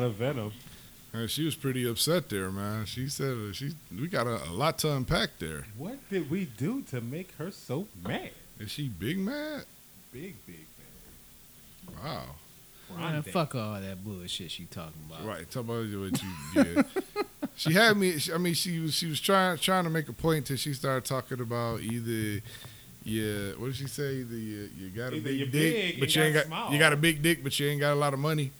That was that was a lot of venom. And she was pretty upset there, man. She said uh, she we got a, a lot to unpack there. What did we do to make her so mad? Is she big mad? Big, big Wow. man. Man, fuck all that bullshit she talking about. Right. Talk about what you did. she had me. I mean, she was she was trying trying to make a point until she started talking about either. Yeah, what did she say? Either you, you got a Either big dick, big but you ain't got got small. you got a big dick, but you ain't got a lot of money.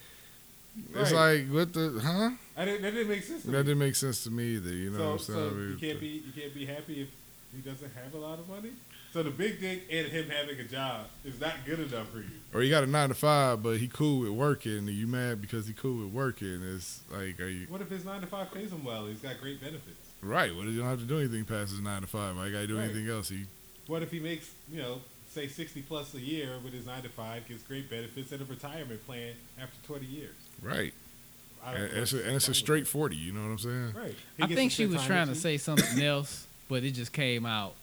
It's Right. like what the huh? I didn't, that didn't make sense. To That me. didn't make sense to me either. You know so, what I'm saying? so you can't be you can't be happy if he doesn't have a lot of money. So the big dick and him having a job is not good enough for you. or you got a nine to five, but he cool with working, and you mad because he cool with working. It's like, are you What if his nine to five pays him well? He's got great benefits. right? Well, you don't have to do anything past his nine to five. I got to do Right. anything else. He What if he makes you know say sixty plus a year with his nine to five, gets great benefits and a retirement plan after twenty years? Right, I and, it's a, and it's a straight forty. You know what I'm saying? right. I think she was trying to say something else, but it just came out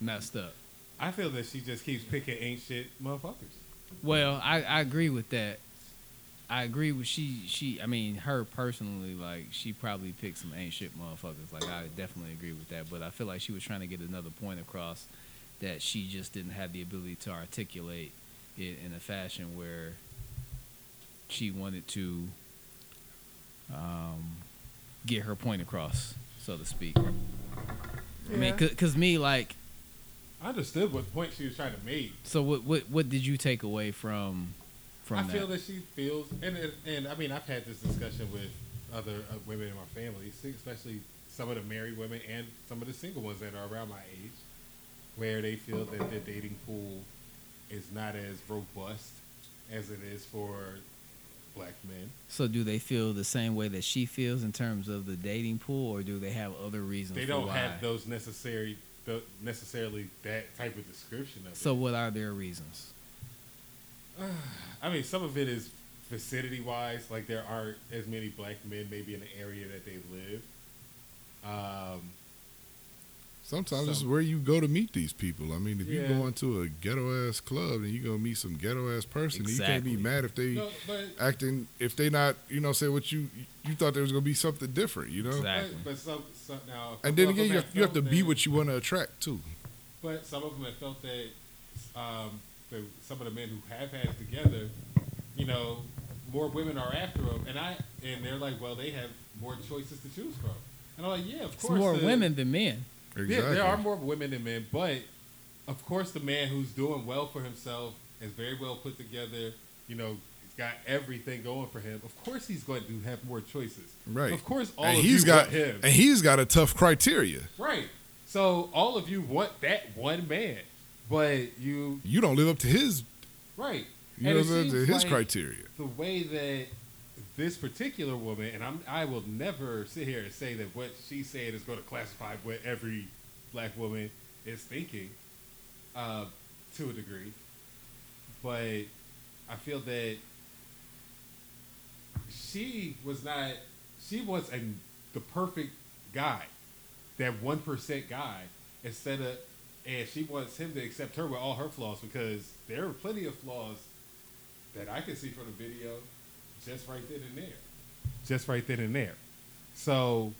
messed up. I feel that she just keeps picking ain't shit motherfuckers. Well, I, I agree with that. I agree with she she I mean her personally like she probably picked some ain't shit motherfuckers like I definitely agree with that but I feel like she was trying to get another point across that she just didn't have the ability to articulate it in a fashion where she wanted to um, get her point across so to speak. I mean Yeah. cuz me like I understood what point she was trying to make. so what what what did you take away from from I that? feel that she feels, and and- and I mean, I've had this discussion with other uh, women in my family, especially some of the married women and some of the single ones that are around my age, where they feel that their dating pool is not as robust as it is for black men. So do they feel the same way that she feels in terms of the dating pool, or do they have other reasons? They don't have those necessary, the, necessarily that type of description of So it. what are their reasons? I mean, some of it is vicinity wise, like there aren't as many black men maybe in the area that they live. Um, Sometimes this is where you go to meet these people. I mean, if you Yeah. go into a ghetto ass club and you go meet some ghetto ass person, you can't be mad if they no, but acting if they not you know say what you you thought there was gonna be something different, you know. Exactly. But, but some, some now, And then again, you have, you have to felt be what you want to attract too. But some of them have felt that um, the, some of the men who have had it together, you know, more women are after them, and I and they're like, well, they have more choices to choose from. And I'm like, yeah, of It's course, more the- women than men. Exactly. Yeah, there are more women than men, but of course, the man who's doing well for himself is very well put together. You know, got everything going for him. Of course, he's going to have more choices. Right. Of course, all and of he's you got want him. and he's got a tough criteria. right. So all of you want that one man, but you You don't live up to his right. you And know what I'm to his like criteria. The way that this particular woman, and I'm, I will never sit here and say that what she said is going to classify what every black woman is thinking, uh, to a degree. But I feel that she was not. She was a, the perfect guy, that one percent guy, instead of, and she wants him to accept her with all her flaws because there are plenty of flaws that I can see from the video, just right then and there, just right then and there. So,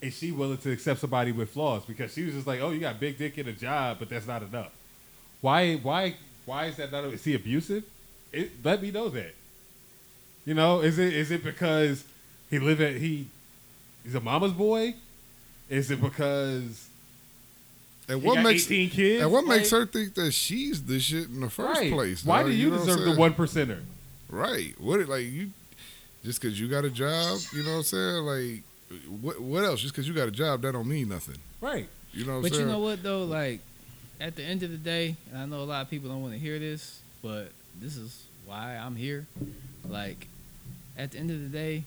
is she willing to accept somebody with flaws? Because she was just like, "Oh, you got big dick in a job, but that's not enough." Why? Why? Why is that not? Is he abusive? It, let me know that. You know, is it is it because he live at he he's a mama's boy? Is it because And he what makes 18 kids? and what makes her think that she's the shit in the first right. place? Why dog? do you, know deserve the one percenter? Right. What it like you just because you got a job, you know what I'm saying? Like what what else? Just because you got a job, that don't mean nothing. Right. You know what I'm But saying? you know what though, like at the end of the day, and I know a lot of people don't want to hear this, but this is why I'm here. Like at the end of the day,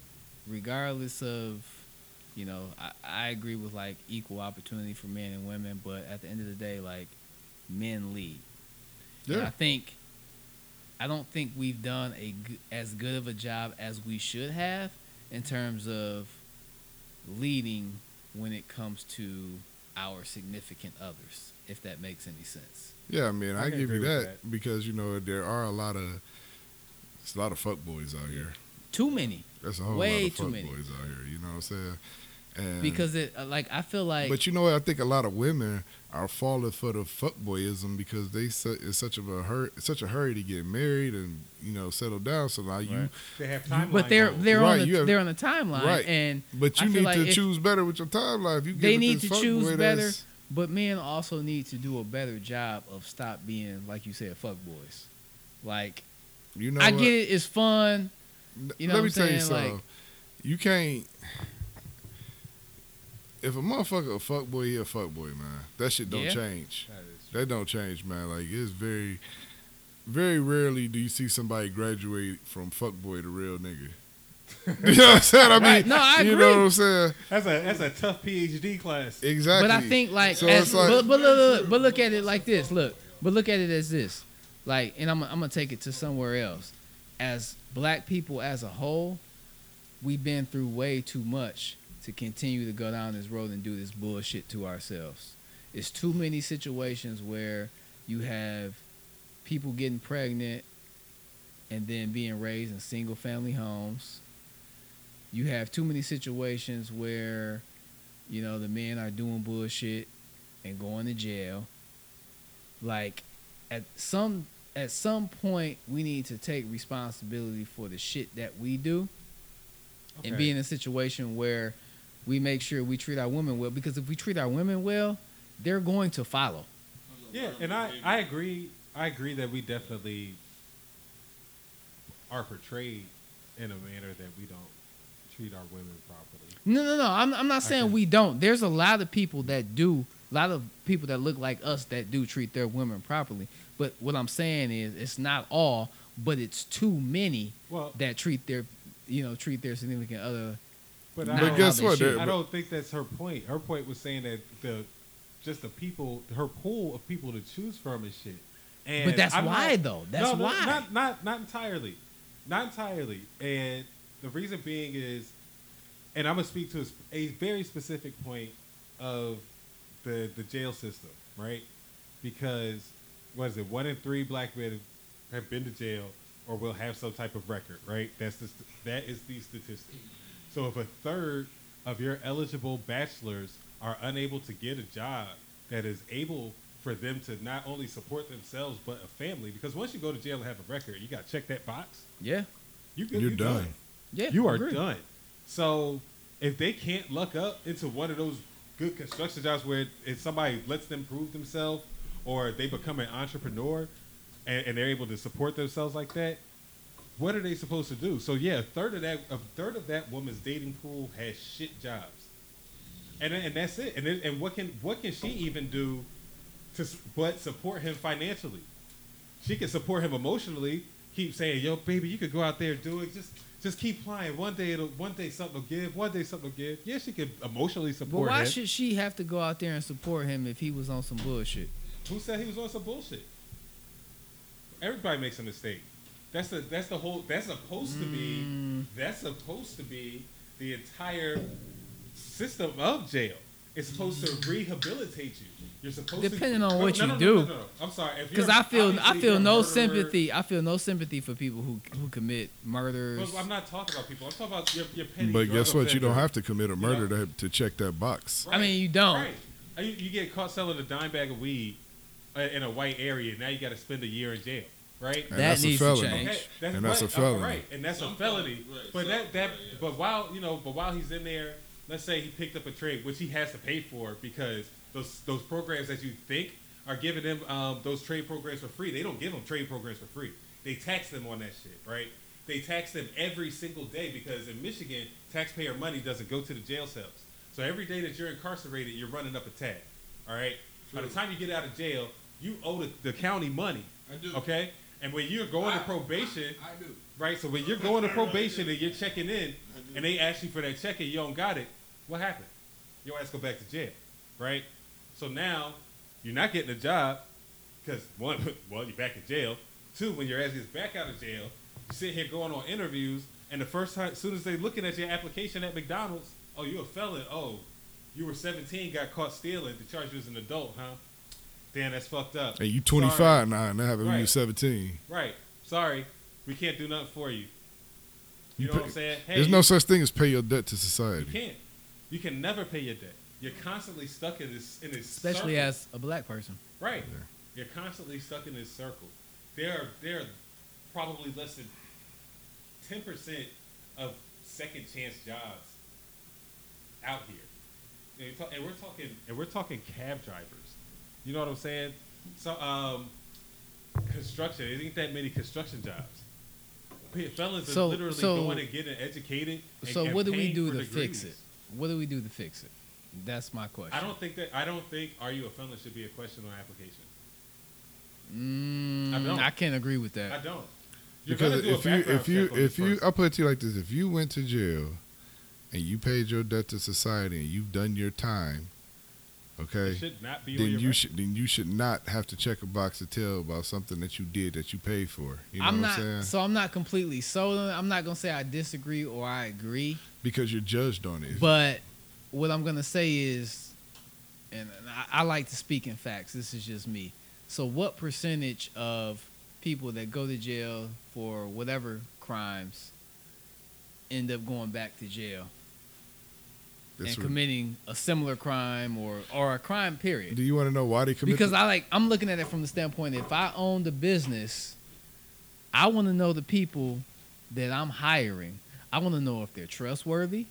regardless of you know, I, I agree with like equal opportunity for men and women, but at the end of the day, like men lead. And I think I don't think we've done a g- as good of a job as we should have in terms of leading when it comes to our significant others, if that makes any sense. Yeah, I mean, I I, give you agree with that, because you know there are a lot of it's a lot of fuck boys out here. Too many. That's a whole Way lot of too fuck many. boys out here. You know what I'm saying? And Because it uh, like I feel like but you know what? I think a lot of women are falling for the fuckboyism because they su- it's such of a hurry, such a hurry to get married and you know settle down. So now you, Right. They have timeline. but they're they're Right, on the you have- they're on the timeline Right. and but you feel need like to if- choose better with your timeline. You they need to choose better but men also need to do a better job of stop being like you said fuck boys like You know, i what? get it it's fun you know Let what me I'm tell you something. Like- you can't. If a motherfucker a fuckboy, he a fuckboy, man. That shit don't Yeah. change. That is true. That don't change, man. Like it's very, very rarely do you see somebody graduate from fuckboy to real nigga. you know what I'm saying? I mean, Right. No, I you agree. know what I'm saying? That's a that's a tough PhD class. Exactly. But I think like, So as, like- but, but look, look, look, but look at it like this. Look, but look at it as this. Like, and I'm I'm gonna take it to somewhere else. As black people as a whole, we've been through way too much to continue to go down this road and do this bullshit to ourselves. It's too many situations where you have people getting pregnant and then being raised in single family homes. You have too many situations where you know, the men are doing bullshit and going to jail. Like at some at some point we need to take responsibility for the shit that we do and be in a situation where we make sure we treat our women well because if we treat our women well, they're going to follow. Yeah, and I, I agree. I agree that we definitely are portrayed in a manner that we don't treat our women properly. No, no, no. I'm, I'm not saying we don't. There's a lot of people that do. A lot of people that look like us that do treat their women properly. But what I'm saying is, it's not all, but it's too many Well, that treat their, you know, treat their significant other. But, I But guess what? There- I don't think that's her point. Her point was saying that the just the people, her pool of people to choose from and shit. And But that's I'm why, not- though. That's no, no, why. Not, not not entirely, not entirely. And the reason being is, and I'm gonna speak to a, a very specific point of the the jail system, right? Because what is it? One in three black men have been to jail or will have some type of record, right? That's the that is the statistic. So if a third of your eligible bachelors are unable to get a job that is able for them to not only support themselves but a family, because once you go to jail and have a record, you got to check that box. Yeah, You good, You're you done. yeah. You are agree. done. So if they can't luck up into one of those good construction jobs where if somebody lets them prove themselves or they become an entrepreneur and, and they're able to support themselves like that, what are they supposed to do? So yeah, a third of that a third of that woman's dating pool has shit jobs, and and that's it. And and what can what can she even do to but support him financially? She can support him emotionally. Keep saying, "Yo, baby, you could go out there and do it. Just just keep playing. One day it'll one day something will give. One day something will give. Yeah, she could emotionally support. But why him. should she have to go out there and support him if he was on some bullshit? Who said he was on some bullshit? Everybody makes a mistake. That's the that's the whole that's supposed to be Mm. that's supposed to be the entire system of jail. It's supposed to rehabilitate you. You're supposed Depending to on what no, you no, no, do. No, no, no. I'm sorry. Because I feel I feel no murderer- sympathy. I feel no sympathy for people who who commit murders. But I'm not talking about people. I'm talking about your, your petty. But guess what? You don't have to commit a murder know? to, to check that box. I mean, you don't. Right. Uh, You, you get caught selling a dime bag of weed uh, in a white area. Now you got to spend a year in jail. Right. And That that's a needs to felony. change. Okay, And that's a right, uh, felony. right? And that's a felony. felony, right, But some that that felony, but while you know, but while he's in there, let's say he picked up a trade, which he has to pay for because those those programs that you think are giving them um, those trade programs for free, they don't give them trade programs for free. They tax them on that shit, right? They tax them every single day because in Michigan, taxpayer money doesn't go to the jail cells. So every day that you're incarcerated, you're running up a tab. All right. By the time you get out of jail, you owe the, the county money. I do. Okay. And when you're going to probation, I do. Right. So when you're going to probation and you're checking in, and they ask you for that check and you don't got it, what happened? Your ass go back to jail, right? So now you're not getting a job because one, well, you're back in jail. Two, when your ass gets back out of jail, you sit here going on interviews, and the first time, as soon as they looking at your application at McDonald's, oh, you're a felon. Oh, You were 17, got caught stealing. The charge you as an adult, huh? Damn, that's fucked up. And you 25 now, and that happened when you Right. 17. Right. Sorry, we can't do nothing for you. You, You know pay- what I'm saying? Hey, There's no such thing as pay your debt to society. You can't. You can never pay your debt. You're constantly stuck in this in this Especially circle. as a black person. right. Yeah. You're constantly stuck in this circle. There are there are probably less than ten percent of second chance jobs out here. And, you're talk- and we're talking and we're talking cab drivers. You know what I'm saying? So um, construction. There ain't that many construction jobs. P- Felons So- are literally so- going and getting educated. and- So and what do we do for to fix it? What do we do to fix it? That's my question. I don't think that I don't think are you a felon should be a question on application. Mm, I don't. I can't agree with that. I don't. You're Because gonna do a if you if you check on this if you. I'll put it to you like this: if you went to jail and you paid your debt to society and you've done your time, okay, it should not be then you record. should then you should not have to check a box to tell about something that you did that you paid for. You know I'm what not. I'm saying? So I'm not completely sold. I'm not gonna say I disagree or I agree. because you're judged on it. But what I'm gonna say is, and I, I like to speak in facts. This is just me. So, what percentage of people that go to jail for whatever crimes end up going back to jail That's and what- committing a similar crime or or a crime period? do you want to know why they commit? Because the- I like I'm looking at it from the standpoint if I own the business, I want to know the people that I'm hiring. I want to know if they're trustworthy.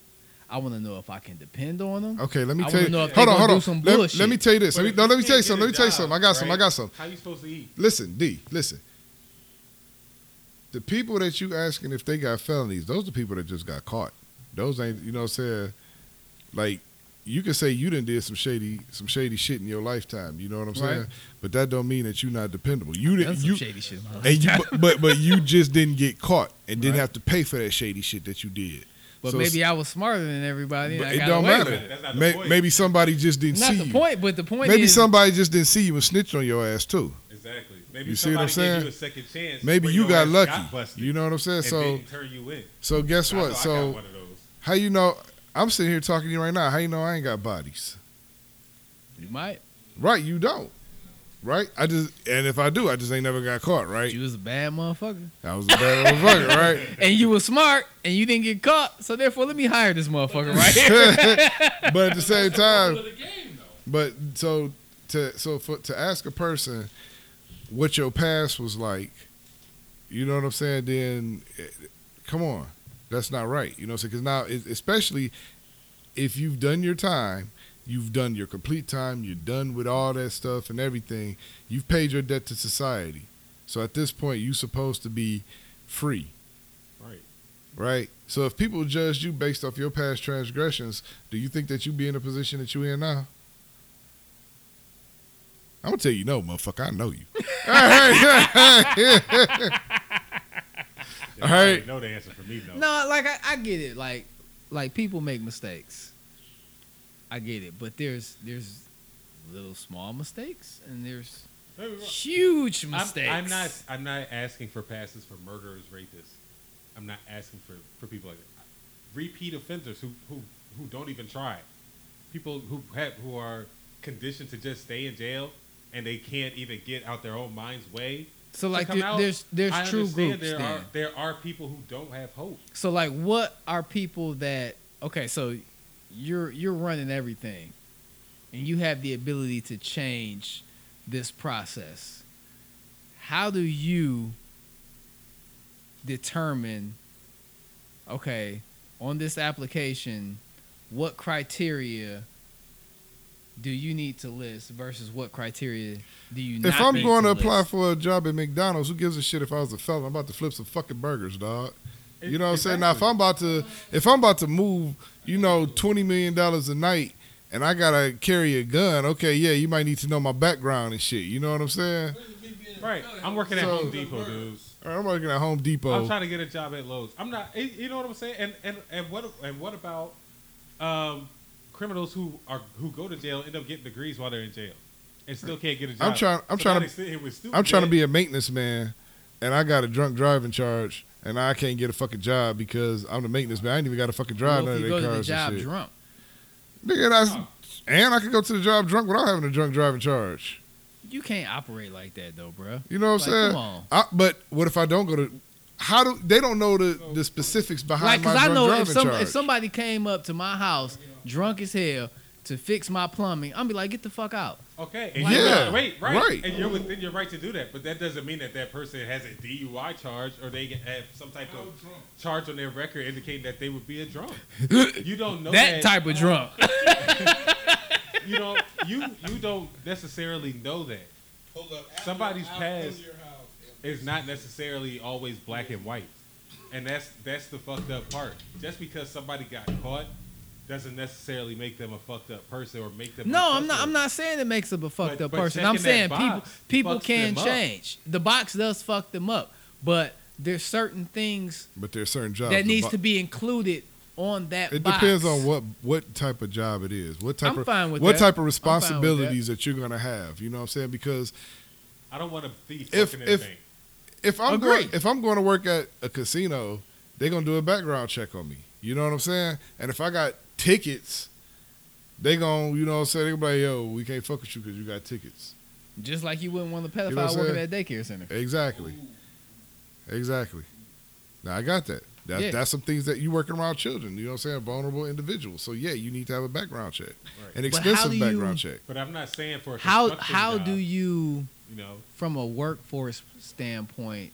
I want to know if I can depend on them. Okay, let me I tell wanna you. know if they Hold on, gonna hold do on. some Let, bullshit. let me tell you this. Let me, no, let me tell you can't something. Let me tell you job, something. I got some. I got some. How you supposed to eat? Listen, D. Listen. The people that you asking if they got felonies, those are the people that just got caught. Those ain't. You know what I'm saying? Like you can say you done did some shady some shady shit in your lifetime. You know what I'm saying? Right. But that don't mean that you're not dependable. You didn't. You shady shit. man. and you, but, but but you just didn't get caught and didn't Right. have to pay for that shady shit that you did. But So maybe I was smarter than everybody. And I it got don't away matter. with it. That's not the May- point. Maybe somebody just didn't Not see the you. point, but the point Maybe is somebody just didn't see you and snitched on your ass too. Exactly. Maybe You see what I'm gave saying? you a second chance. Maybe you got lucky. Got you know what I'm saying? and So didn't turn you in. so guess I know I what? got So one of those. how you know? I'm sitting here talking to you right now. How you know I ain't got bodies? you might. Right? You don't. Right? I just and if I do, I just ain't never got caught. Right? You was a bad motherfucker, I was a bad motherfucker. Right? and you were smart, and you didn't get caught. So therefore, let me hire this motherfucker right but at the same time, the game. But so to so for to ask a person what your past was like, you know what I'm saying? Then eh, come on, that's not right. You know what I'm saying? Because now, especially if you've done your time, you've done your complete time, you're done with all that stuff and everything. You've paid your debt to society. So at this point, you're supposed to be free Right. right? So if people judge you based off your past transgressions, do you think that you'd be in a position that you're in now? I'm gonna tell you no, motherfucker. I know you. All right. Yeah, I already right. know the answer for me, though. no, like I, I get it. Like, like people make mistakes. I get it, but there's there's little small mistakes, and there's Don't get me wrong. huge I'm, mistakes. I'm not. I'm not asking for passes for murderers, rapists. I'm not asking for, for people like that. Repeat offenders who, who who don't even try. People who have who are conditioned to just stay in jail and they can't even get out their own mind's way. So like there, out. there's there's I true groups. There then. are there are people who don't have hope. So like what are people that okay, so you're you're running everything and you have the ability to change this process. How do you determine okay, on this application, what criteria do you need to list versus what criteria do you not if I'm going to to apply for a job at McDonald's, who gives a shit if I was a felon? I'm about to flip some fucking burgers, dog. You know what I'm saying? Now, if I'm about to, if I'm about to move, you know, twenty million dollars a night, and I gotta carry a gun, okay, yeah, you might need to know my background and shit. You know what I'm saying? Right. I'm working at So- Home Depot, dudes. All right, I'm working at Home Depot. I'm trying to get a job at Lowe's. I'm not. You know what I'm saying? And and and what and what about um, criminals who are who go to jail end up getting degrees while they're in jail and still can't get a job? I'm trying- I'm So trying to- they sit here with stupid I'm trying to be a maintenance man, and I got a drunk driving charge, and I can't get a fucking job because I'm the maintenance man. I ain't even got a fucking drive What none of you their go to the cars job and shit. drunk? Nigga, that's And I can go to the job drunk without having a drunk driving charge. You can't operate like that though, bro. You know what I'm saying? come on. I, but what if I don't go to? How do they don't know the, the specifics Like, behind cause my I drunk know driving if, some, charge? if somebody came up to my house drunk as hell to fix my plumbing, I'm be like, get the fuck out. Okay. And Yeah, you're- wait, right. right. And you're within your right to do that, but that doesn't mean that that person has a DUI charge or they have some type of charge on their record indicating that they would be a drunk. You don't know that type of drunk. You don't. You you don't necessarily know that. Hold up. After- Somebody's past your house, It's not necessarily always black and white, and that's that's the fucked up part. Just because somebody got caught doesn't necessarily make them a fucked up person or make them. No, a I'm not. I'm not saying it makes them a fucked But- up but person. I'm saying people people can them up. change. The box does fuck them up, but there's certain things but there's certain jobs that needs bo- to be included on that. It box. depends on what what type of job it is. What type I'm of fine with what that. type of I'm fine with that. responsibilities that. you're gonna have. You know what I'm saying? Because I don't want to be If- if- if I'm Agreed. going if I'm going to work at a casino, they're gonna do a background check on me. You know what I'm saying? And if I got tickets, they gon' you know what I'm saying? They gonna be like, yo, we can't fuck with you because you got tickets. Just like you wouldn't want a pedophile You know working at a daycare center. Exactly. Exactly. Now I got that. That Yeah. that's some things that you working around children. You know what I'm saying? Vulnerable individuals. So yeah, you need to have a background check, Right. an But how expensive do you- background check. But I'm not saying for a How how job, do you, you know? from a workforce standpoint,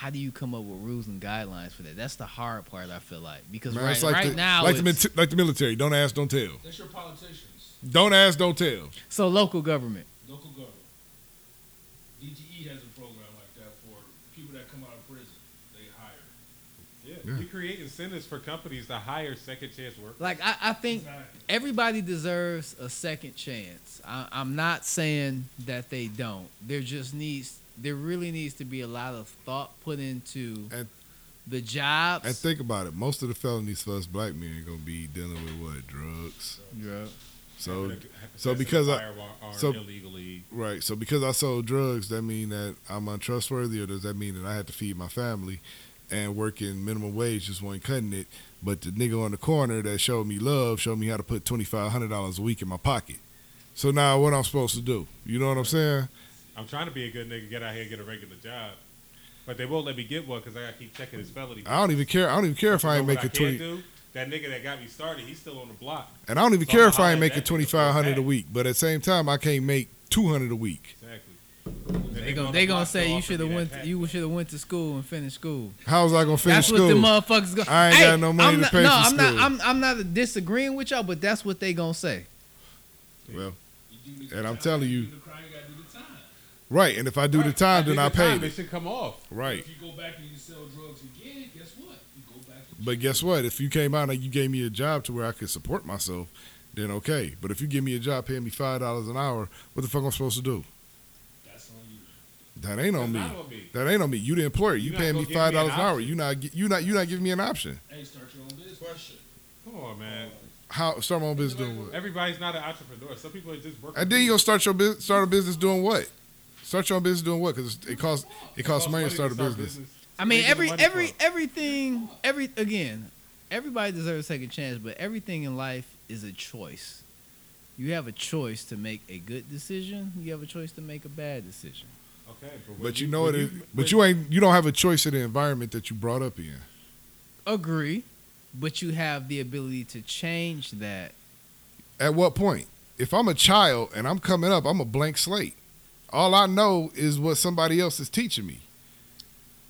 how do you come up with rules and guidelines for that? That's the hard part. I feel like because Man, right, it's like right the, now, like the, it's- mil- like the military. Don't ask, don't tell. That's your politicians, Don't ask, don't tell. so local government. local government. DTE has a program like that for people that come out of prison. They hire. Yeah. Yeah. You create incentives for companies to hire second chance workers. Like I, I think Exactly. everybody deserves a second chance. I, I'm not saying that they don't. There just needs there really needs to be a lot of thought put into And- the jobs. And think about it. Most of the felonies for us black men are gonna be dealing with what drugs. Yeah. So so because I so- illegally. right. So because I sold drugs, that mean that I'm untrustworthy, or does that mean that I had to feed my family and working minimum wage just wasn't cutting it? But the nigga on the corner that showed me love showed me how to put twenty five hundred dollars a week in my pocket. So now what I'm supposed to do? You know what I'm saying? I'm trying to be a good nigga, get out here and get a regular job. But they won't let me get one because I got to keep checking his felony. I don't even care. I don't even care if I ain't But what making can twenty. do, that nigga that got me started, he's still on the block. And I don't even So care if I holler ain't at making that nigga twenty for five hundred a week. But at the same time, I can't make two hundred a week. Exactly. They gonna they gonna say you should have went to, you should have went to school and finished school. How was I gonna finish That's school? what the motherfuckers go. I ain't Hey, got no money I'm to not, pay no, for I'm not. school. I'm I'm not disagreeing with y'all, but that's what they gonna say. well, You do the And I'm crime, telling you- do the crime, you gotta do the time. Right. And if I do the time, then I paid It it. should come off. Right. If you go back and you sell drugs again, guess what? You go back. To But guess what? If you came out and you gave me a job to where I could support myself, then okay. But if you give me a job paying me five dollars an hour, what the fuck am I'm supposed to do? That's on you. That ain't on me. On me. That ain't on me. You the employer. You You paying me five me an dollars an hour. You not you not you not giving me an option. Hey, start your own business. Question. Come on, man. How start my own business doing what? Everybody's not an entrepreneur. Some people are just working. And then you gonna start your business, start a business doing what? Start your own business doing what? Because it costs it costs money to start a business. I mean, Where you get every every everything every again, everybody deserves a second chance, but everything in life is a choice. You have a choice to make a good decision. You have a choice to make a bad decision. Okay, but, But you know when it. is- when- But you ain't. You don't have a choice in the environment that you brought up in. Agree, but you have the ability to change that. At what point? If I'm a child and I'm coming up, I'm a blank slate. All I know is what somebody else is teaching me.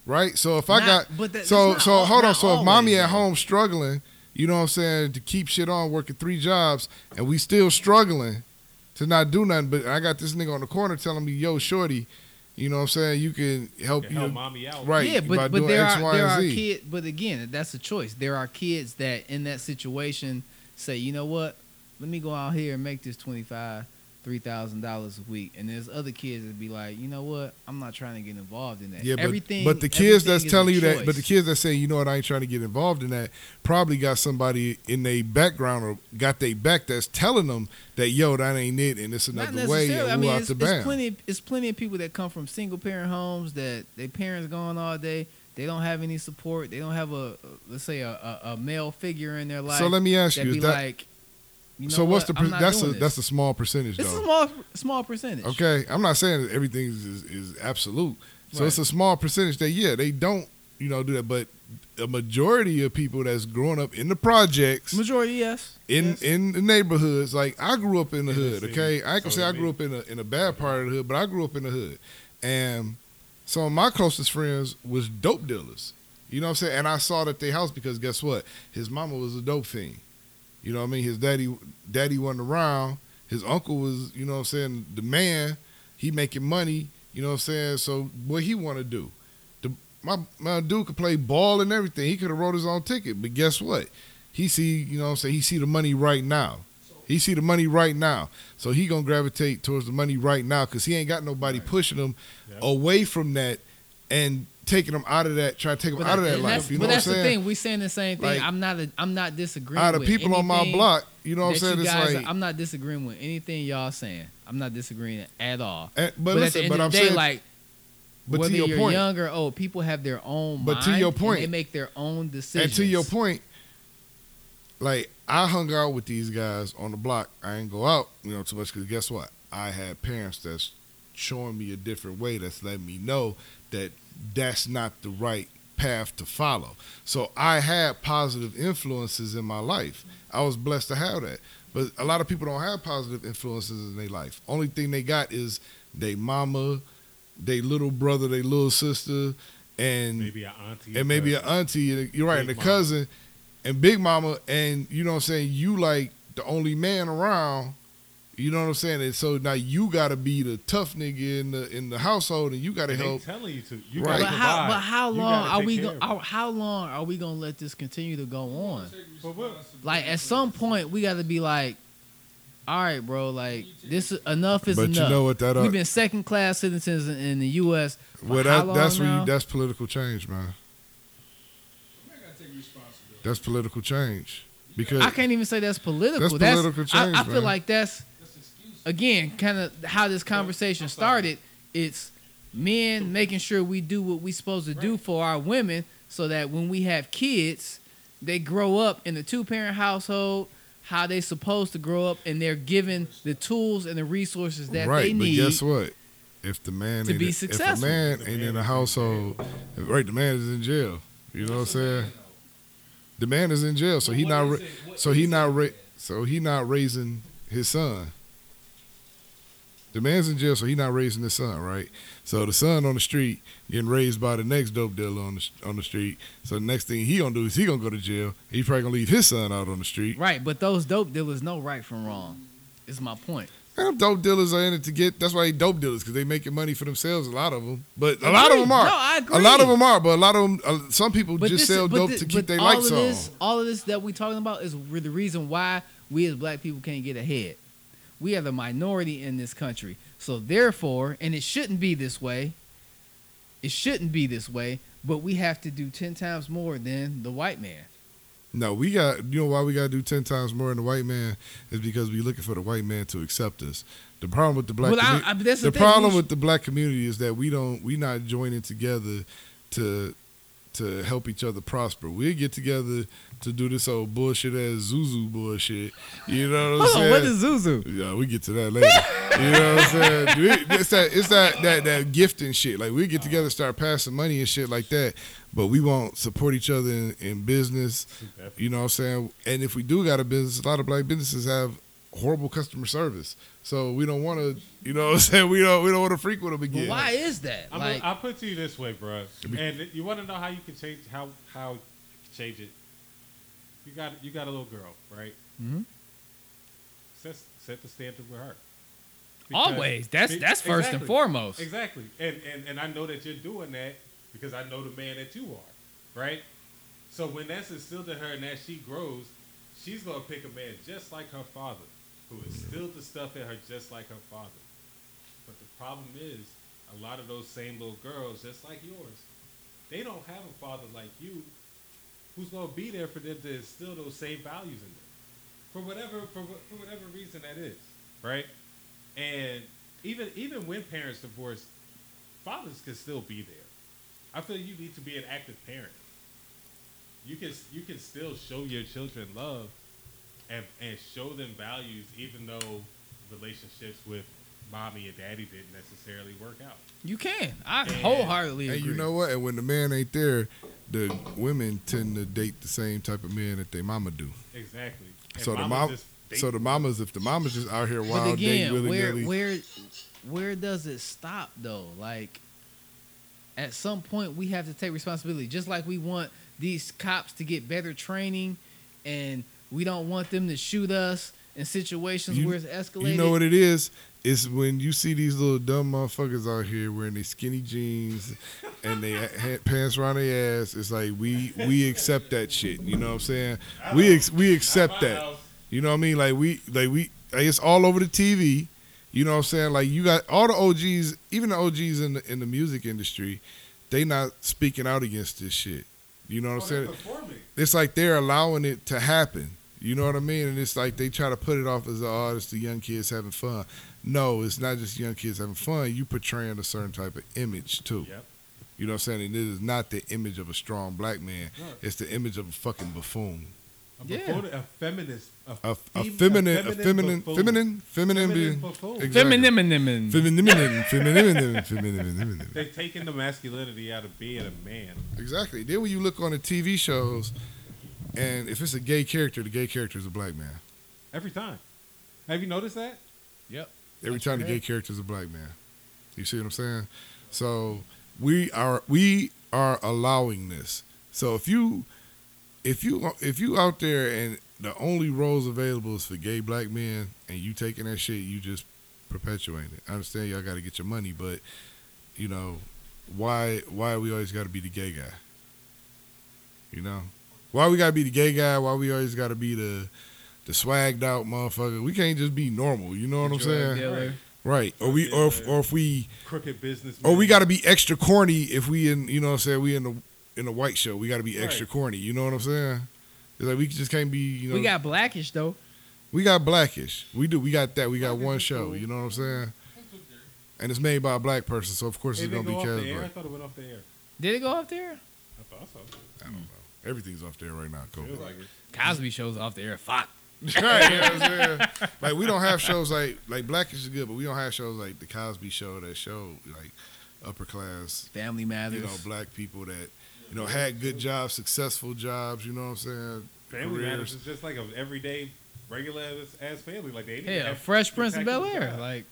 Right? So if I got but that- so so not al- hold on. not So if mommy at home struggling, you know what I'm saying, to keep shit on, working three jobs, and we still struggling to not do nothing. But I got this nigga on the corner telling me, "Yo, shorty, you know what I'm saying, you can help can you." help mommy out. Right. yeah, by but but doing there X, are Y, there are Z. kids. But again, that's a choice. There are kids that in that situation say, you know what, let me go out here and make this twenty five, three thousand dollars a week, and there's other kids that be like, you know what, I'm not trying to get involved in that. Yeah, but, everything. but the kids that's telling you that, but the kids that say, you know what, I ain't trying to get involved in that, probably got somebody in their background or got their back that's telling them that, yo, that ain't it, and it's another way, I mean, it's, it's plenty. It's plenty of people that come from single parent homes that their parents gone all day. They don't have any support. They don't have a let's say a, a, a male figure in their life. So let me ask you, that like, you know so what's the per- that's a this. that's a small percentage it's a though. small small percentage. Okay, I'm not saying that everything is, is, is absolute. So Right. it's a small percentage that yeah they don't you know do that, but a majority of people that's growing up in the projects Majority, yes. in Yes. in the neighborhoods. Like I grew up in the In hood. city. Okay, I can So say I grew me. up in a in a bad part of the hood, but I grew up in the hood, and some of my closest friends was dope dealers. You know what I'm saying? And I saw that they house because guess what? His mama was a dope fiend. You know what I mean? His daddy daddy wasn't around. His uncle was, you know what I'm saying, the man. He making money. You know what I'm saying? So what he want to do? The, my my dude could play ball and everything. He could have wrote his own ticket. But guess what? He see, you know what I'm saying, he see the money right now. He see the money right now. So he going to gravitate towards the money right now cuz he ain't got nobody pushing him Yep. away from that and taking them out of that, trying to take him out of that life. You know what I'm saying? But that's the thing. We saying the same thing. Like, I'm not. A, I'm not disagreeing. Out of with people on my anything block, you know what I'm saying? It's guys- like I'm not disagreeing with anything y'all saying. I'm not disagreeing at all. and- but, But, at the listen, end but I'm the day, saying like but to your you're point, young or old, people have their own. But to your and point- they make their own decisions. And to your point, like I hung out with these guys on the block. I didn't go out, you know, too much because guess what? I had parents that's showing me a different way. That's letting me know that that's not the right path to follow. So I had positive influences in my life. I was blessed to have that. But a lot of people don't have positive influences in their life. Only thing they got is they mama, they little brother, they little sister, and Maybe an auntie. and maybe an auntie. You're right, and a cousin, and big mama, and you know what I'm saying. You like the only man around. You know what I'm saying. And so now you got to be the tough nigga in the in the household, and you got to And they help. telling you to. You Right. but how? But how long are we? care Go, are, how long are we gonna let this continue to go on? But what- Like at some point, we got to be like, all right, bro. Like this is enough is But enough. you know what that? Uh, We've been second class citizens in, in the U.S. for well, how that, long that's where you. That's political change, man. Man gotta take responsibility. That's political change because I can't even say that's political. That's political I- change, I, feel man. like that's That's excuse. Again kind of how this conversation I'm started. It's men making sure we do what we supposed to do for our women, so that when we have kids, they grow up in a two parent household. How they supposed to grow up, and they're given the tools and the resources that right. they but guess what? If the man to ain't be in- successful. if a man The ain't in a household, right? The man is in jail. You know what I'm saying? The man is in jail, so he not. So he not so he not raising his son. The man's in jail, so he's not raising his son, right? So the son on the street getting raised by the next dope dealer on the on the street. So the next thing he gonna do is he gonna go to jail. He probably gonna leave his son out on the street. Right, but those dope dealers know right from wrong. Is my point. Them dope dealers are in it to get. That's why they dope dealers because they making money for themselves. A lot of them, but a lot of them are. No, I A lot of them are, but a lot of them. Uh, some people But just this sell dope to keep their lights on. this, All of this that we talking about is the reason why we as black people can't get ahead. We are the minority in this country, so therefore, and it shouldn't be this way. It shouldn't be this way, but we have to do ten times more than the white man. No, we got. You know why we got to do ten times more than the white man is because we're looking for the white man to accept us. The problem with the black. Well, I- I- the the problem with the black community is that we don't. we're not joining together to to help each other prosper. We get together to do this old bullshit ass Zuzu bullshit. You know what I'm saying? what is Zuzu? Yeah, we get to that later. you know what I'm saying? It's that it's that that that gifting shit. Like we get together, start passing money and shit like that, but we won't support each other in, in business. You know what I'm saying? And if we do got a business, a lot of black businesses have horrible customer service. So we don't want to, you know what I'm saying? We don't we don't want to frequent them But again. why is that? I'm Like, I'll put it to you this way, bro. And you want to know how you can change how how change it. You got you got a little girl, right? Mhm. Set set the standard with her. Because- always. That's be- that's first and foremost. Exactly. And, and and I know that you're doing that because I know the man that you are, right? So when that's instilled in her and as she grows, she's gonna pick a man just like her father, who instilled the stuff in her just like her father. But the problem is, a lot of those same little girls, just like yours, they don't have a father like you, who's gonna be there for them to instill those same values in them, for whatever for, for whatever reason that is, right? And even even when parents divorce, fathers can still be there. I feel you need to be an active parent. You can you can still show your children love and, and show them values, even though relationships with mommy and daddy didn't necessarily work out. You can. I And- wholeheartedly And agree. you know what? And when the man ain't there, the women tend to date the same type of men that their mama do. Exactly. And So the mamas mom, so the mamas, if the mamas just out here but wild dating again, willy where nilly, where where does it stop though? Like at some point we have to take responsibility. Just like we want these cops to get better training and we don't want them to shoot us in situations You- where it's escalated. you know what it is? It's when you see these little dumb motherfuckers out here wearing these skinny jeans and they had pants around their ass. It's like we we accept that shit. You know what I'm saying? We ex- we accept that. You know what I mean? Like we like we like it's all over the TV. You know what I'm saying? Like you got all the OGs, even the OGs in the in the music industry, they not speaking out against this shit. You know what I'm oh, saying? It's like they're allowing it to happen. You know what I mean? And it's like they try to put it off as oh, it's the young kids having fun. No, it's not just young kids having fun. You portraying a certain type of image too. Yep. You know what I'm saying? And it is not the image of a strong black man. No. It's the image of a fucking buffoon. A, Yeah. buffoon- a feminist. A, A, a fem- feminine, a feminine, buffoon. feminine, feminine, Feminine being buffoon. Exactly. Feminine, feminine. feminine, feminine, feminine, feminine. They're taking the masculinity out of being a man. Exactly. Then when you look on the TV shows, and if it's a gay character, the gay character is a black man. Every time. Have you noticed that? Yep. Every That's time the correct. gay character is a black man. You see what I'm saying? So we are we are allowing this. So if you if you if you out there and the only roles available is for gay black men and you taking that shit, you just perpetuating it. I understand y'all got to get your money, but you know why why we always got to be the gay guy? You know why we got to be the gay guy? Why we always got to be the the swagged out motherfucker? We can't just be normal. You know what I'm saying? dealer. Right. Or we or if, or if we Crooked business. or we got to be extra corny if we in you know what I'm saying we in the in a white show we got to be extra Right. corny. You know what I'm saying? It's like we just can't be you know We got blackish though. we got blackish. We do we got that. We got one show. You know what I'm saying? And it's made by a black person, so of course It it's didn't gonna go be off cast the air. I thought it went off the air. Did it go up there? I thought so. I don't know. Everything's off there right now. Feels COVID. like. Cosby shows off the air. Fuck. right, you know what I'm saying? Like we don't have shows like like Blackish is good, but we don't have shows like the Cosby Show that show like upper class Family Matters. you know, black people that, you know, had good jobs, successful jobs, you know what I'm saying? Family Matters Careers. is just like an everyday, regular ass- ass family. Like they yeah, have Fresh Prince of Bel Air. Like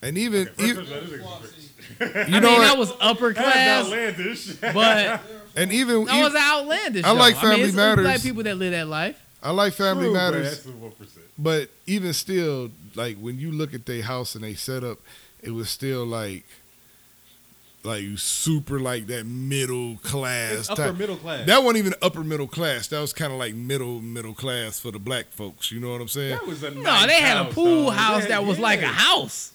And even, Okay, even Prince of you I know mean, what? that was upper class, but and even, that even- was outlandish. I like though. Family mean, it's Matters. Black people that live that life. I like Family True, but Matters, That's percent. but even still, like when you look at their house and they set up, it was still like, like super like that middle class Upper type. middle class. That wasn't even upper middle class. That was kind of like middle middle class for the black folks. You know what I'm saying? That was a No, nice they had a pool though. house Yeah, that was like a house.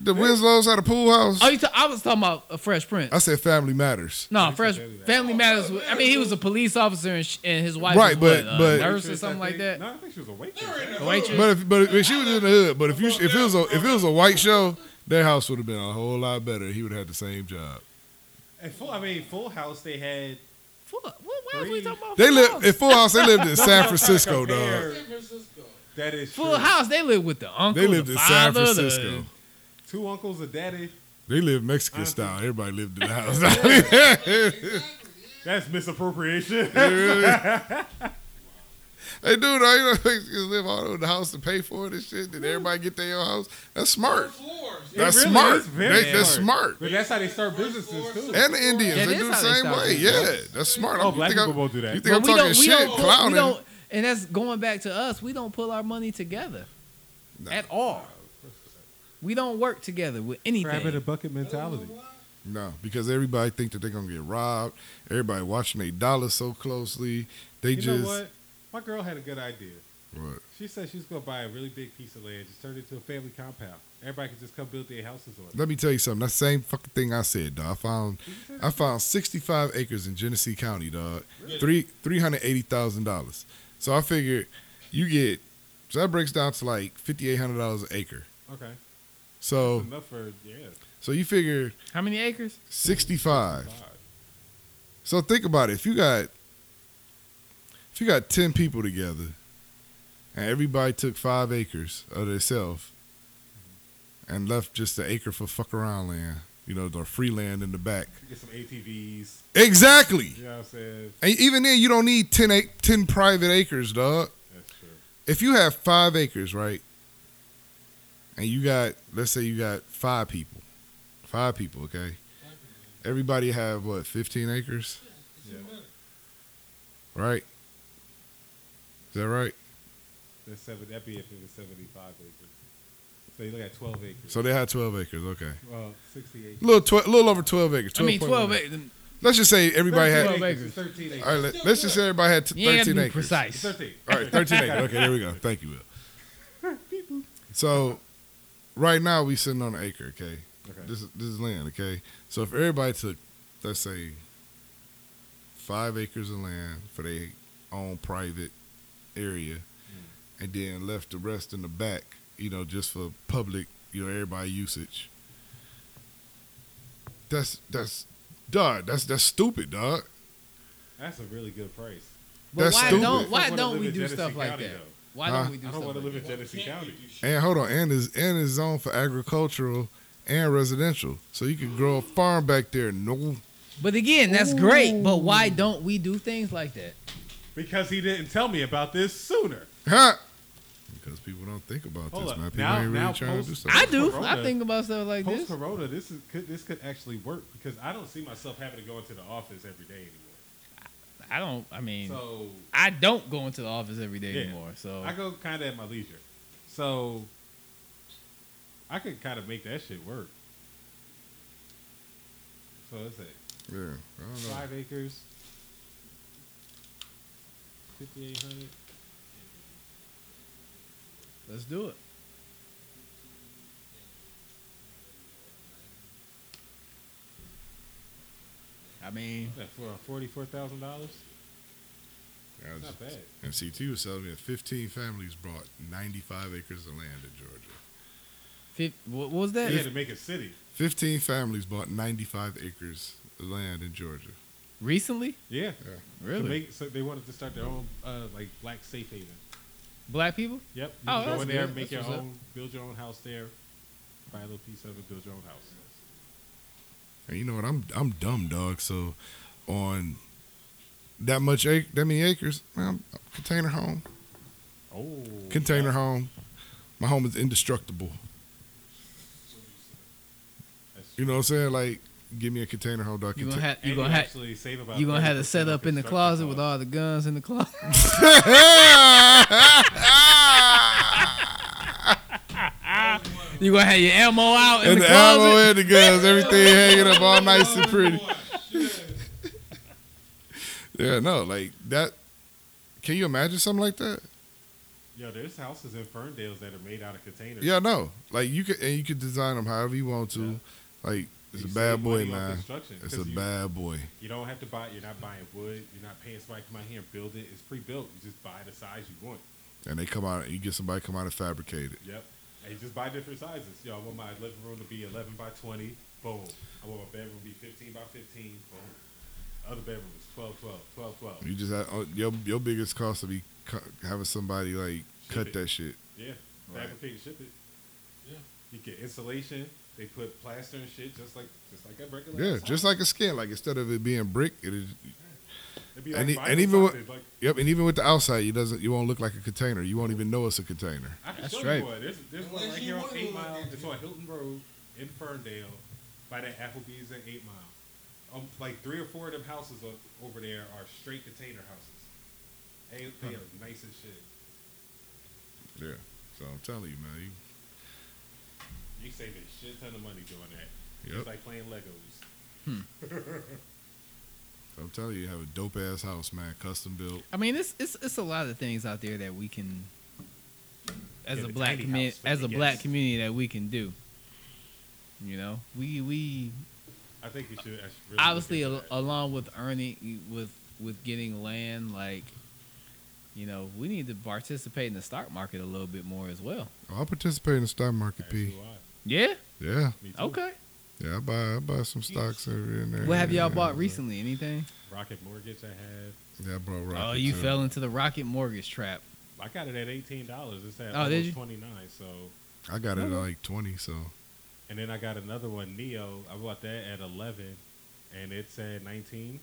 The Winslows had a pool house. Oh, you ta- I was talking about a Fresh Prince. I said Family Matters. No, Fresh Fresh Family Matters. Family Matters. was- I mean, he was a police officer and, sh- and his wife Right, was but- what, a but- nurse or something I like that. No, I think she was a waitress. A waitress. But if but if she was in the hood, but if you if it was a if it was a white show, their house would have been a whole lot better. He would have had the same job. And full, I mean, Full House. They had. Full, what, why are we Three. talking about They Full live in Full House. They lived in San No, Francisco, compare- dog. That is Full true. House. They lived with the uncle. They lived the in San father, the- Francisco. Two uncles, a daddy. They live Mexican Honestly. style. Everybody lived in the house. That's misappropriation. They do though. You know, Mexicans live all over the house to pay for it and shit. Did everybody get their own house? That's smart. That's really smart. very They- that's smart. But that's how they start businesses too. And the Indians, That they do the same way. business. Yeah, that's smart. Oh, You black think people I'm- won't do that. You think But I'm we talking don't, we shit, don't, pull, we clowning? don't, and that's going back to us. We don't pull our money together No. at all. We don't work together with Crab in a anything. bucket mentality. No, because everybody think that they're gonna get robbed. Everybody watching their dollars so closely. They You just know what? My girl had a good idea. What? She said she's gonna buy a really big piece of land, just turn it into a family compound. Everybody can just come build their houses on it. Let me tell you something. That same fucking thing I said, dog. I found I found 65 acres in Genesee County, dog. Three three hundred eighty thousand dollars. So I figured you get so that breaks down to like fifty eight hundred dollars an acre. Okay, So enough for yeah. so you figure How many acres? 65. five. So think about it. If you got if you got ten people together, and everybody took five acres of themselves and left just the acre for fuck around land. You know, the free land in the back. Get some ATVs. Exactly. You know what I'm saying? And even then, you don't need 10, ac- 10 private acres, dog. That's true. If you have five acres, right, and you got, let's say you got five people, five people, okay. Everybody have what, 15 acres, Yeah. right? Is that right? That's seven. That'd be if it was 75 acres. So you look at 12 acres. So they had 12 acres, okay. well, 68. A little, tw- little over 12 acres. I mean, twelve. acres. Let's just say everybody had. 12 acres. 13 acres. All right, let, let's just say everybody had t- You 13 gotta be acres. Precise. 13. All right, 13 acres. Okay, there we go. Thank you, Will. So, right now we sitting on an acre. Okay, Okay. this is this is land. Okay, so if everybody took, let's say, five acres of land for their own private area, mm. and then left the rest in the back, you know, just for public, you know, everybody usage. That's that's, dog. That's that's stupid, dog. That's a really good price. But That's why stupid. don't why don't we do Genesee stuff like that? though. Why don't we do I don't want to like live in that? Genesee County. And hold on, and is and is zoned for agricultural and residential, so you can grow a farm back there. No, But again, that's great. But why don't we do things like that? Because he didn't tell me about this sooner. huh? Because people don't think about Hold this, up. man. People Now- ain't really now trying to do post- something. I do. Corona. I think about stuff like Post this. Corona, this is could this could actually work because I don't see myself having to go into the office every day anymore. I don't. I mean, So I don't go into the office every day Yeah. anymore. So I go kind of at my leisure. So I could kind of make that shit work. So let's say yeah, I don't know. five acres, fifty eight hundred. let's do it. I mean, For forty four thousand dollars, Yeah, I was- not bad. And CT was telling me that 15 families bought 95 acres of land in Georgia. fif- what was that? He had to make a city. 15 families bought 95 acres of land in Georgia. Recently? Yeah, Really? To make, so they wanted to start their own uh, like black safe haven. Black people? Yep. You Oh, can go that's in there, good. make That's your what's up. own, build your own house there, buy a little piece of it, build your own house. And you know what? I'm I'm dumb, dog. So on that much ac- that many acres, man, I'm- container home, Oh, container home. My home is indestructible. You know what I'm saying? Like, give me a container home, dog. You Contain- gonna have you gonna you have actually save about you gonna have to set on up in the construction closet with all the guns in the closet. you gonna have your ammo out in and the, the ammo closet. and the guns, everything hanging up all nice and pretty. Yeah, no, like that. Can you imagine something like that? Yo, there's houses in Ferndales that are made out of containers. Yeah, no. Like you could, and you could design them however you want to. Like it's You a bad boy, man. construction, It's a you- bad boy. You don't have to buy. You're not buying wood. You're not paying somebody to come out here and build it. It's pre-built. You just buy the size you want. And they come out, you get somebody come out and fabricate it. Yep. And you just buy different sizes. Yo, I want my living room to be 11 by 20. Boom. I want my bedroom to be 15 by 15. Boom. Other bedroom is 12, 12, 12, 12. You just have, oh, your your biggest cost will be cu- having somebody like Ship cut it. that shit. Yeah. Right. Fabricate and ship it. Yeah. You get insulation. They put plaster and shit just like just like a regular. Yeah, just like a skin. Like instead of it being brick, it is. It'd be and like e- vinyl and even with- like, Yep, and even with the outside, you doesn't. You won't look like a container. You won't even know it's a container. I can That's show right. you one. There's, there's one right here on 8 look Mile. It's on Hilton Road in Ferndale by that Applebee's at 8 Mile. Um, like three or four of them houses o- over there are straight container houses. They, they are nice as shit. Yeah. So I'm telling you, man. You, You save a shit ton of money doing that. Yep. It's like playing Legos. I'm telling you, you have a dope ass house, man. Custom built. I mean, it's it's it's a lot of things out there that we can, as a a black tiny community, house as the a black community that we can do. You know, we we I think you should really obviously al- along with earning with with getting land, like you know, we need to participate in the stock market a little bit more as well. Oh, I'll participate in the stock market, As P. Yeah. Yeah, Me too. Okay. Yeah. I buy, I buy some stocks every in there. What have y'all bought recently? Anything? Rocket Mortgage I had. Yeah, I brought oh, you too. fell into the rocket mortgage trap. I got it at eighteen dollars. It's at Oh, did almost you? twenty nine. So, I got it at like twenty. So and then I got another one, NIO. I bought that at eleven, and it's at nineteen.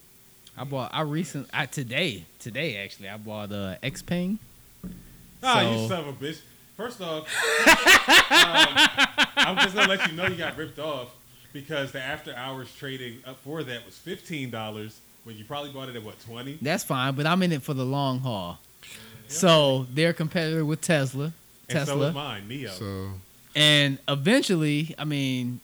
I bought. I recent. I today. Today actually, I bought uh, XPeng. Ah, you So- son of a bitch. First off, um, I'm just gonna let you know you got ripped off because the after hours trading up for that was fifteen dollars when you probably bought it at what twenty. That's fine, but I'm in it for the long haul. So they're a competitor with Tesla. And so Tesla. is mine, NIO. so and eventually, I mean,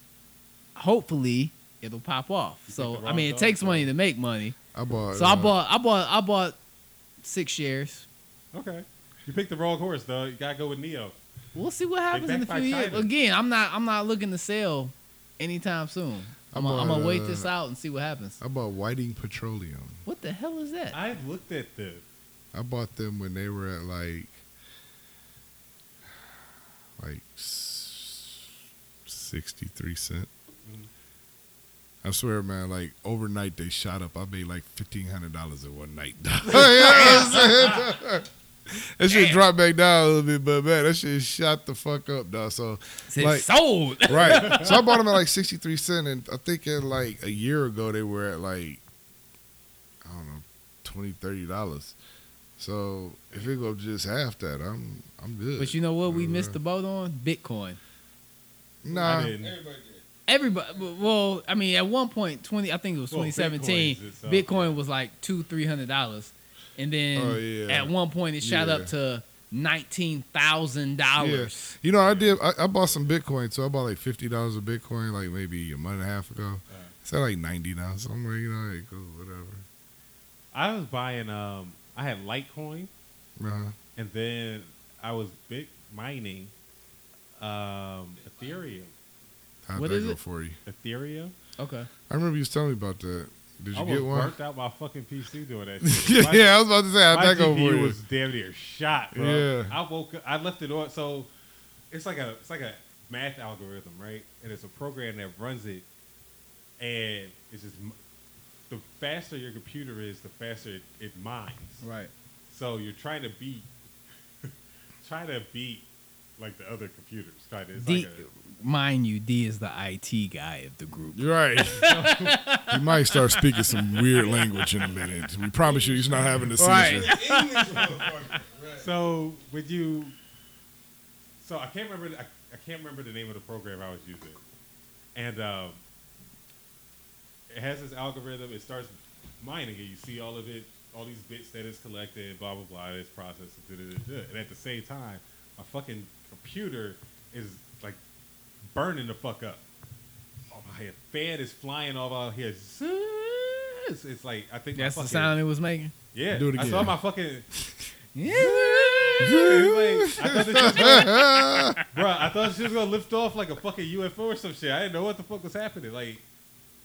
hopefully it'll pop off. picked So I mean, it takes money to make money. I bought. So I uh, bought, I bought, I bought six shares. okay, you picked the wrong horse though. You gotta go with NIO. We'll see what happens in a few years. Again, I'm not, I'm not looking to sell anytime soon. I'm, gonna- I'm bought, gonna wait uh, this out and see what happens. I bought Whiting Petroleum. What the hell is that? I looked at the. I bought them when they were at like like sixty three cent. Mhm. I swear, man, like overnight they shot up. I made like fifteen hundred dollars in one night. You know what I'm saying? that shit dropped back down a little bit, but man, that shit shot the fuck up, dog. So Said like- sold. right, so I bought them at like sixty three cent, and I think at like a year ago they were at like I don't know 20 30 dollars. So if it go up just half that, I'm I'm good. But you know what? We missed uh-huh. the boat on Bitcoin. nah, Everybody did. Everybody, well, I mean, at one point, twenty, I think it was 2017. Bitcoin's itself, Bitcoin was like two, three hundred dollars, and then Oh, yeah. at one point it shot Yeah. up to nineteen thousand dollars. You know, I did. I, I bought some Bitcoin, so I bought like fifty dollars of Bitcoin, like maybe a month and a half ago. It's at like ninety now, so I'm like, you know, hey, cool, whatever. I was buying. Um, I had Litecoin, Uh-huh. and then I was big mining um, Ethereum. How'd What that is go it? for you? Ethereum. Okay, I remember you was telling me about that. Did you I get was one? burnt out my fucking PC doing that. Shit. My- yeah, I was about to say, how'd my that go for GPU you? was damn near shot, bro. Yeah. I woke up, I left it on. So it's like a it's like a math algorithm, right? And it's a program that runs it, and it's just the faster your computer is, the faster it, it mines. right. So you're trying to beat, trying to beat like the other computers. Trying to, it's D, like a, mind you, D is the IT guy of the group. You're right. he might start speaking some weird language in a minute. We promise you, he's not having a seizure. Right. Right. So when you, so I can't remember. I, I can't remember the name of the program I was using, and um, it has this algorithm. It starts mining it. You see all of it, all these bits that it's collected, blah blah blah. It's processed, da, da, da, da. and at the same time, my fucking computer is like burning the fuck up. Oh, my head, fan is flying off out here. It's, it's like I think my That's the fucking- sound it was making. Yeah, Do it again. I saw my fucking. Yeah. It's like, I thought this was gonna, bro, I thought she was gonna lift off like a fucking UFO or some shit. I didn't know what the fuck was happening. Like,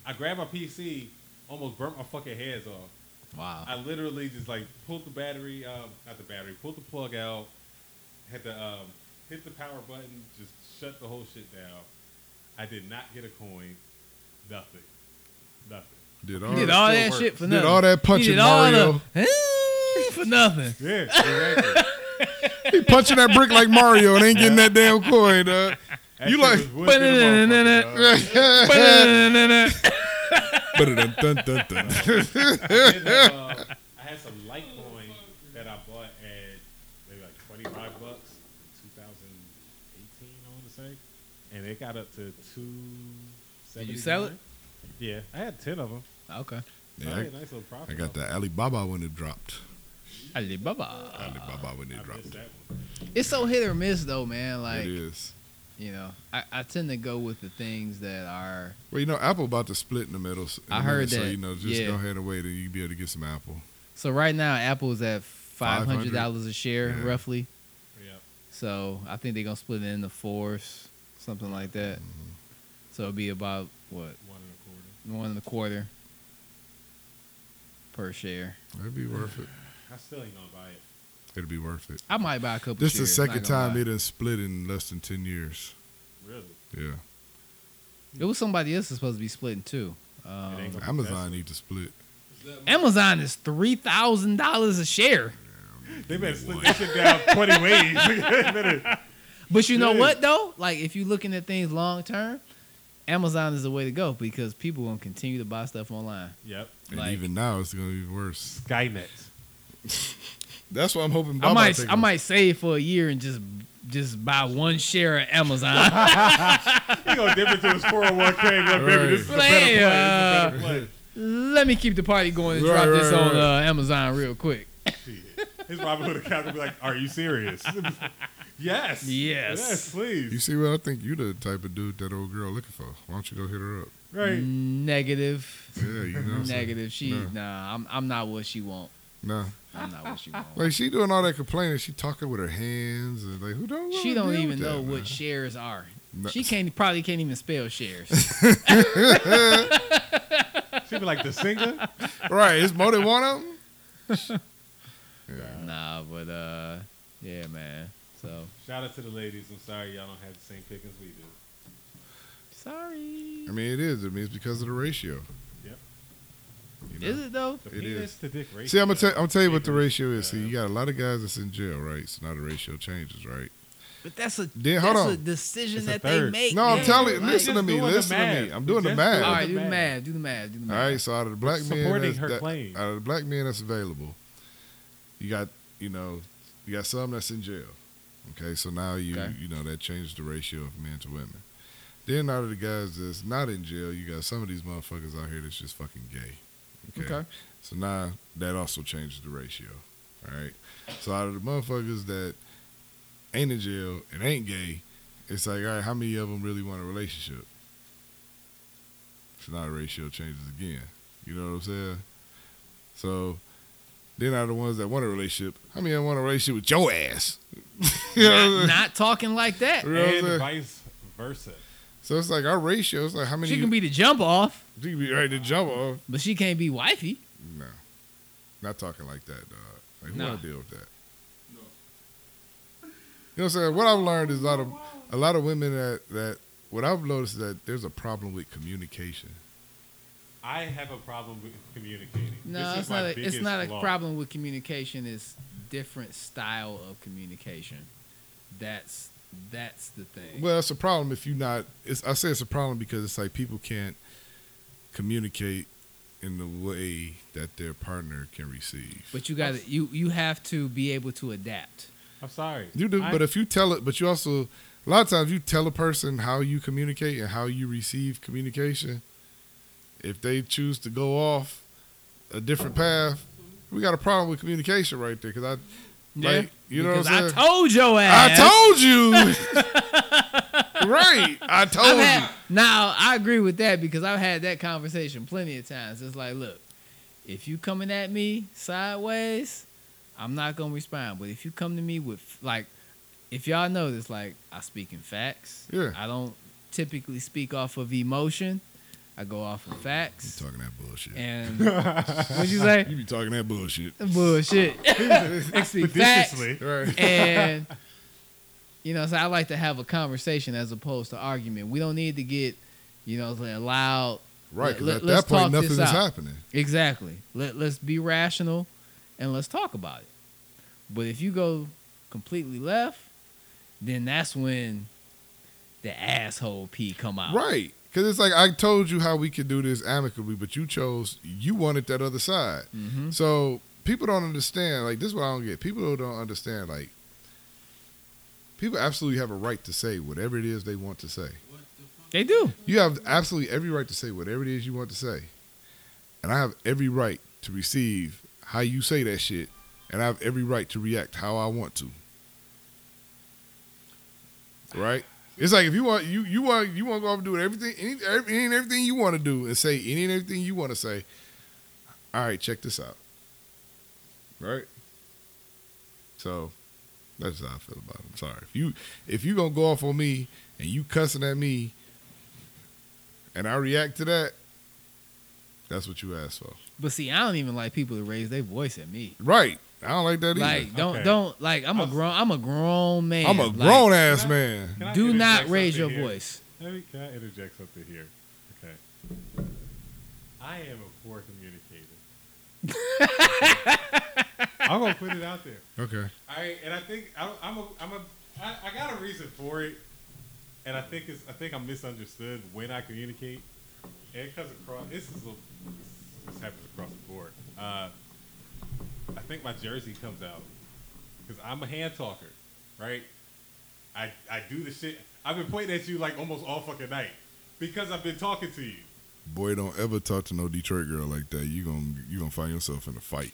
I grabbed my PC, almost burnt my fucking hands off. Wow. I literally just like pulled the battery, um, not the battery, pulled the plug out, had to um, hit the power button, just shut the whole shit down. I did not get a coin, nothing, nothing. Did all, did all that works. shit for nothing. did all that punching, all Mario. the- for nothing. Yeah, exactly. He punching that brick like Mario and ain't getting that damn coin, dog. That You like- uh, I had some Litecoin that I bought at maybe like twenty five bucks in 2018, I want to say, and it got up to two. Did you sell it? Yeah, I had ten of them. Okay. So I Yeah, nice little I, profit. I got the Alibaba when it dropped. Alibaba. Alibaba when it. it I dropped. missed that one. It's so hit or miss though, man. Like it is. you know, I, I tend to go with the things that are Well, you know, Apple about to split in the middle. s- in I a heard minute, So you know, just Yeah. go ahead and wait, and you can be able to get some Apple. so right now Apple's at five hundred dollars a share Yeah. roughly. Yeah. So I think they're gonna split it into fours, something like that. Mm-hmm. So it'd be about what One and a quarter. one and a quarter per share. It'd be worth it. I still ain't gonna buy it. It'd be worth it. I might buy a couple. This is the second time lie. it done split in less than ten years. Really. Yeah, It was somebody else that's supposed to be splitting too. Um, Amazon need to split. Amazon is three thousand dollars a share. They better split that shit down twenty ways. Better- But you know Yeah. what though? Like if you're looking at things long term, Amazon is the way to go because people gonna continue to buy stuff online. yep. And Like- even now, it's gonna be worse. Skynet. That's what I'm hoping. I Baba might I over. might save for a year and just just buy one share of Amazon. He gonna dip into his four hundred one k. Look, baby, this is a better play. This is a Uh, better play. Let me keep the party going and Right, drop this right, on right. uh, Amazon real quick. Shit. His Robinhood account will be like, "Are you serious?" yes. Yes. Yes, please. You see what I think? You the type of dude that old girl looking for. Why don't you go hit her up? right. Negative. Yeah, you know. what Negative. She No. nah. I'm I'm not what she want. Nah. I'm not what she want. Like she doing all that complaining. She talking with her hands and like who don't. She don't even know that, man? what shares are. No. She can't probably can't even spell shares. She be like the singer. Right, it's more than one of them. nah, but uh, yeah, man. So Shout out to the ladies. I'm sorry y'all don't have the same pickings we do. sorry. I mean, it is. I mean, it's because of the ratio. Yep. You know? Is it though? The It penis is. to dick ratio. See, I'm gonna tell. I'm gonna tell you what the ratio is. See, you got a lot of guys that's in jail, right? So now the ratio changes, right? But that's a Then, hold that's on. a decision It's a that they third. make. No, I'm man. telling you. Like- Listen to me. doing the Listen to me. math. I'm We doing the just math. doing All the right, do the math. math. Do the math. Do the math. All right, so out of the black men, Supporting that's, her that, claim. out of the black men that's available, you got you know you got some that's in jail. Okay, so now you Okay. you know that changes the ratio of men to women. Then out of the guys that's not in jail, you got some of these motherfuckers out here that's just fucking gay. Okay. Okay. So now that also changes the ratio. All right. So out of the motherfuckers that ain't in jail and ain't gay, it's like, all right, how many of them really want a relationship? So now the ratio changes again. You know what I'm saying? So then out of the ones that want a relationship, how many of them want a relationship with your ass? you know Not, not talking like that. You know and vice versa. So it's like our ratio is like how many She can be the jump off, she can be ready to jump off. but she can't be wifey. No. Not talking like that, dog. Like who No. wanna deal with that? You know what I'm saying? What I've learned is a lot of a lot of women that that what I've noticed is that there's a problem with communication. I have a problem with communicating. No, This is it's my not. A, it's biggest not a flaw. problem with communication. It's different style of communication. That's that's the thing. Well, it's a problem if you're not. It's, I say it's a problem because it's like people can't communicate in the way that their partner can receive. but you got to you you have to be able to adapt. I'm sorry. You do, I- but if you tell it, but you also a lot of times you tell a person how you communicate and how you receive communication. If they choose to go off a different path, we got a problem with communication right there. Because I, like, you know what I'm saying? I told your ass. I told you, right? I told I've you. now I agree with that because I've had that conversation plenty of times. It's like, look, if you coming at me sideways, I'm not gonna respond. But if you come to me with like, if y'all know this, like I speak in facts. Yeah. I don't typically speak off of emotion. I go off of facts. You facts. talking that bullshit? And what'd you say? You be talking that bullshit, Bullshit. I speak facts Expeditiously. right? and you know, so I like to have a conversation as opposed to argument. We don't need to get, you know, like loud. Right. Let- Because let- at let's that point, talk nothing this is out. happening. Exactly. Let let's be rational, and let's talk about it. But if you go completely left, then that's when the asshole P come out. Right. Because it's like I told you how we could do this amicably, but you chose you wanted that other side. hmm So people don't understand. Like this is what I don't get. People don't understand. Like people absolutely have a right to say whatever it is they want to say. They do. You have absolutely every right to say whatever it is you want to say, and I have every right to receive how you say that shit, and I have every right to react how I want to. Right? It's like if you want you you want you want to go off and do everything any, every- any and everything you want to do and say any and everything you want to say. All right, check this out. Right? So that's how I feel about it. I'm sorry. If you if you gonna go off on me and you cussing at me and I react to that, that's what you asked for. But see, I don't even like people to raise their voice at me. Right. I don't like that either. Like, don't Okay. don't like. I'm a I'll- grown. I'm a grown man. I'm a Like, grown ass Can I- man. Can I Do not raise your here? voice. Let me, can I interject something here? Okay. I am a poor communicator. I'm gonna put it out there. Okay. I and I think I, I'm a I'm a I, I got a reason for it, and I think it's I think I'm misunderstood when I communicate, and it comes across this is a, this, this happens across the board. Uh, I think my jersey comes out because I'm a hand talker, right? I I do the shit. I've been pointing at you like almost all fucking night because I've been talking to you. Boy, don't ever talk to no Detroit girl like that. You gonna you gonna find yourself in a fight.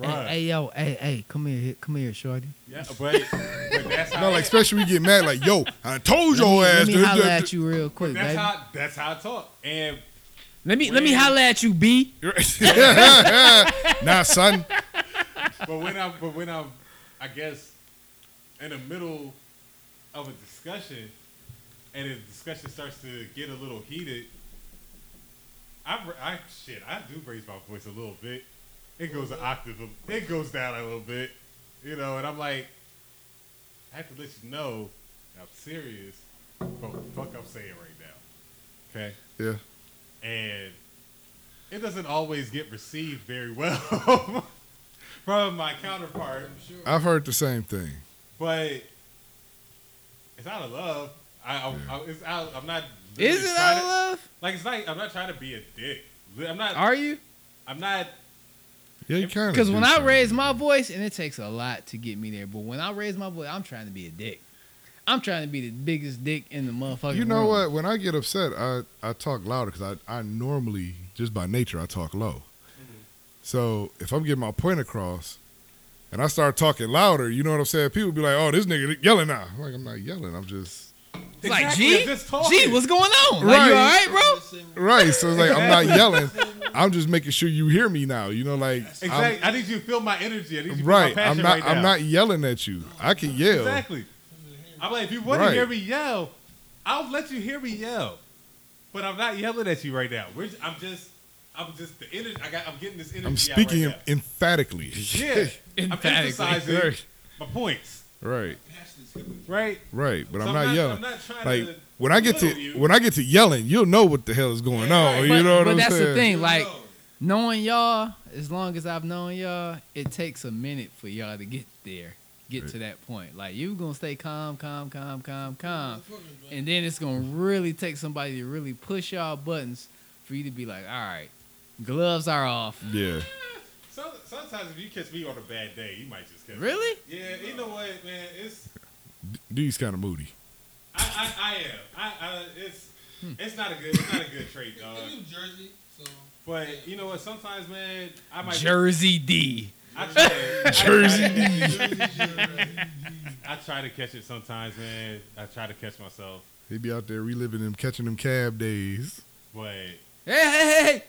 Hey, hey, yo, hey, hey, come here, come here, shorty. Yeah, but, but that's how No, like especially when you get mad, like, yo, I told Let me, ass. let me holler dude, at you real quick, that's baby. how that's how I talk. And let me let me holler at you, B. dude. nah, son. But when I'm, but when I'm, I guess, in the middle of a discussion, and the discussion starts to get a little heated, I, I shit, I do raise my voice a little bit. It goes an octave, it goes down a little bit, you know, and I'm like, I have to let you know I'm serious about what the fuck I'm saying right now, okay? Yeah. and it doesn't always get received very well from my counterpart. I've heard the same thing. But it's out of love. I, I, I it's out. I'm not. Is it out of to- love? Like it's not. I'm not trying to be a dick. I'm not. Are you? I'm not. Yeah, you kind of. Because when I raise my voice, and it takes a lot to get me there, but when I raise my voice, I'm trying to be a dick. I'm trying to be the biggest dick in the motherfucking You know room. what? When I get upset, I, I talk louder because I, I normally, just by nature, I talk low. So if I'm getting my point across and I start talking louder, you know what I'm saying? People be like, oh, this nigga yelling now. I'm like, I'm not yelling. I'm just. It's like, Exactly, G, I'm just. G, what's going on? Like, you all Right. right, bro? Right. So it's like, I'm not yelling. I'm just making sure you hear me now. You know, like. I'm- I need you to feel my energy. I need you to feel right. my I'm not. right now. I'm not yelling at you. I can yell. Exactly. I'm like, if you want Right. to hear me yell, I'll let you hear me yell. But I'm not yelling at you right now. We're, I'm just, I'm just the energy. I got. I'm getting this energy. I'm out speaking right now. emphatically. Yeah, I'm Emphatically. emphasizing Right. my points. right. Right. Right. But So I'm not yelling. I'm not trying like to when I get to you. when I get to yelling, you'll know what the hell is going Yeah, on. right. You But, know what but I'm saying? But that's the thing. Like, knowing y'all, as long as I've known y'all, it takes a minute for y'all to get there, get to that point. Like, you going to stay calm, calm, calm, calm, calm. And then it's going to really take somebody to really push y'all buttons for you to be like, all right, gloves are off. Yeah. So, sometimes if you catch me on a bad day, you might just catch me. Really? Yeah. You know what, man? It's D's kind of moody. I, I, I am. I, I it's Hmm. it's not a good it's not a good trait, dog. New Jersey, so But you know what? Sometimes, man, I might Jersey D. I try to, Jersey. I try, I try to catch it sometimes, man. I try to catch myself, He'd be out there reliving them, catching them cab days. but Hey, hey, hey, I'm,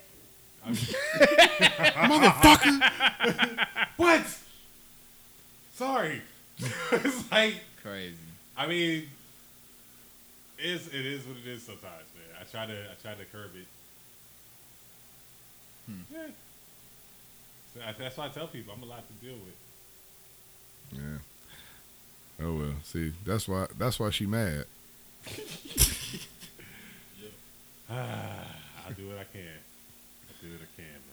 Motherfucker. what? Sorry. it's like. Crazy. I mean, it's it is what it is sometimes, man. I try to I try to curb it. Hmm. Yeah. So I, that's why I tell people I'm a lot to deal with. Yeah. Oh well. See, that's why that's why she mad. Ah, I'll do what I can. Do what I can.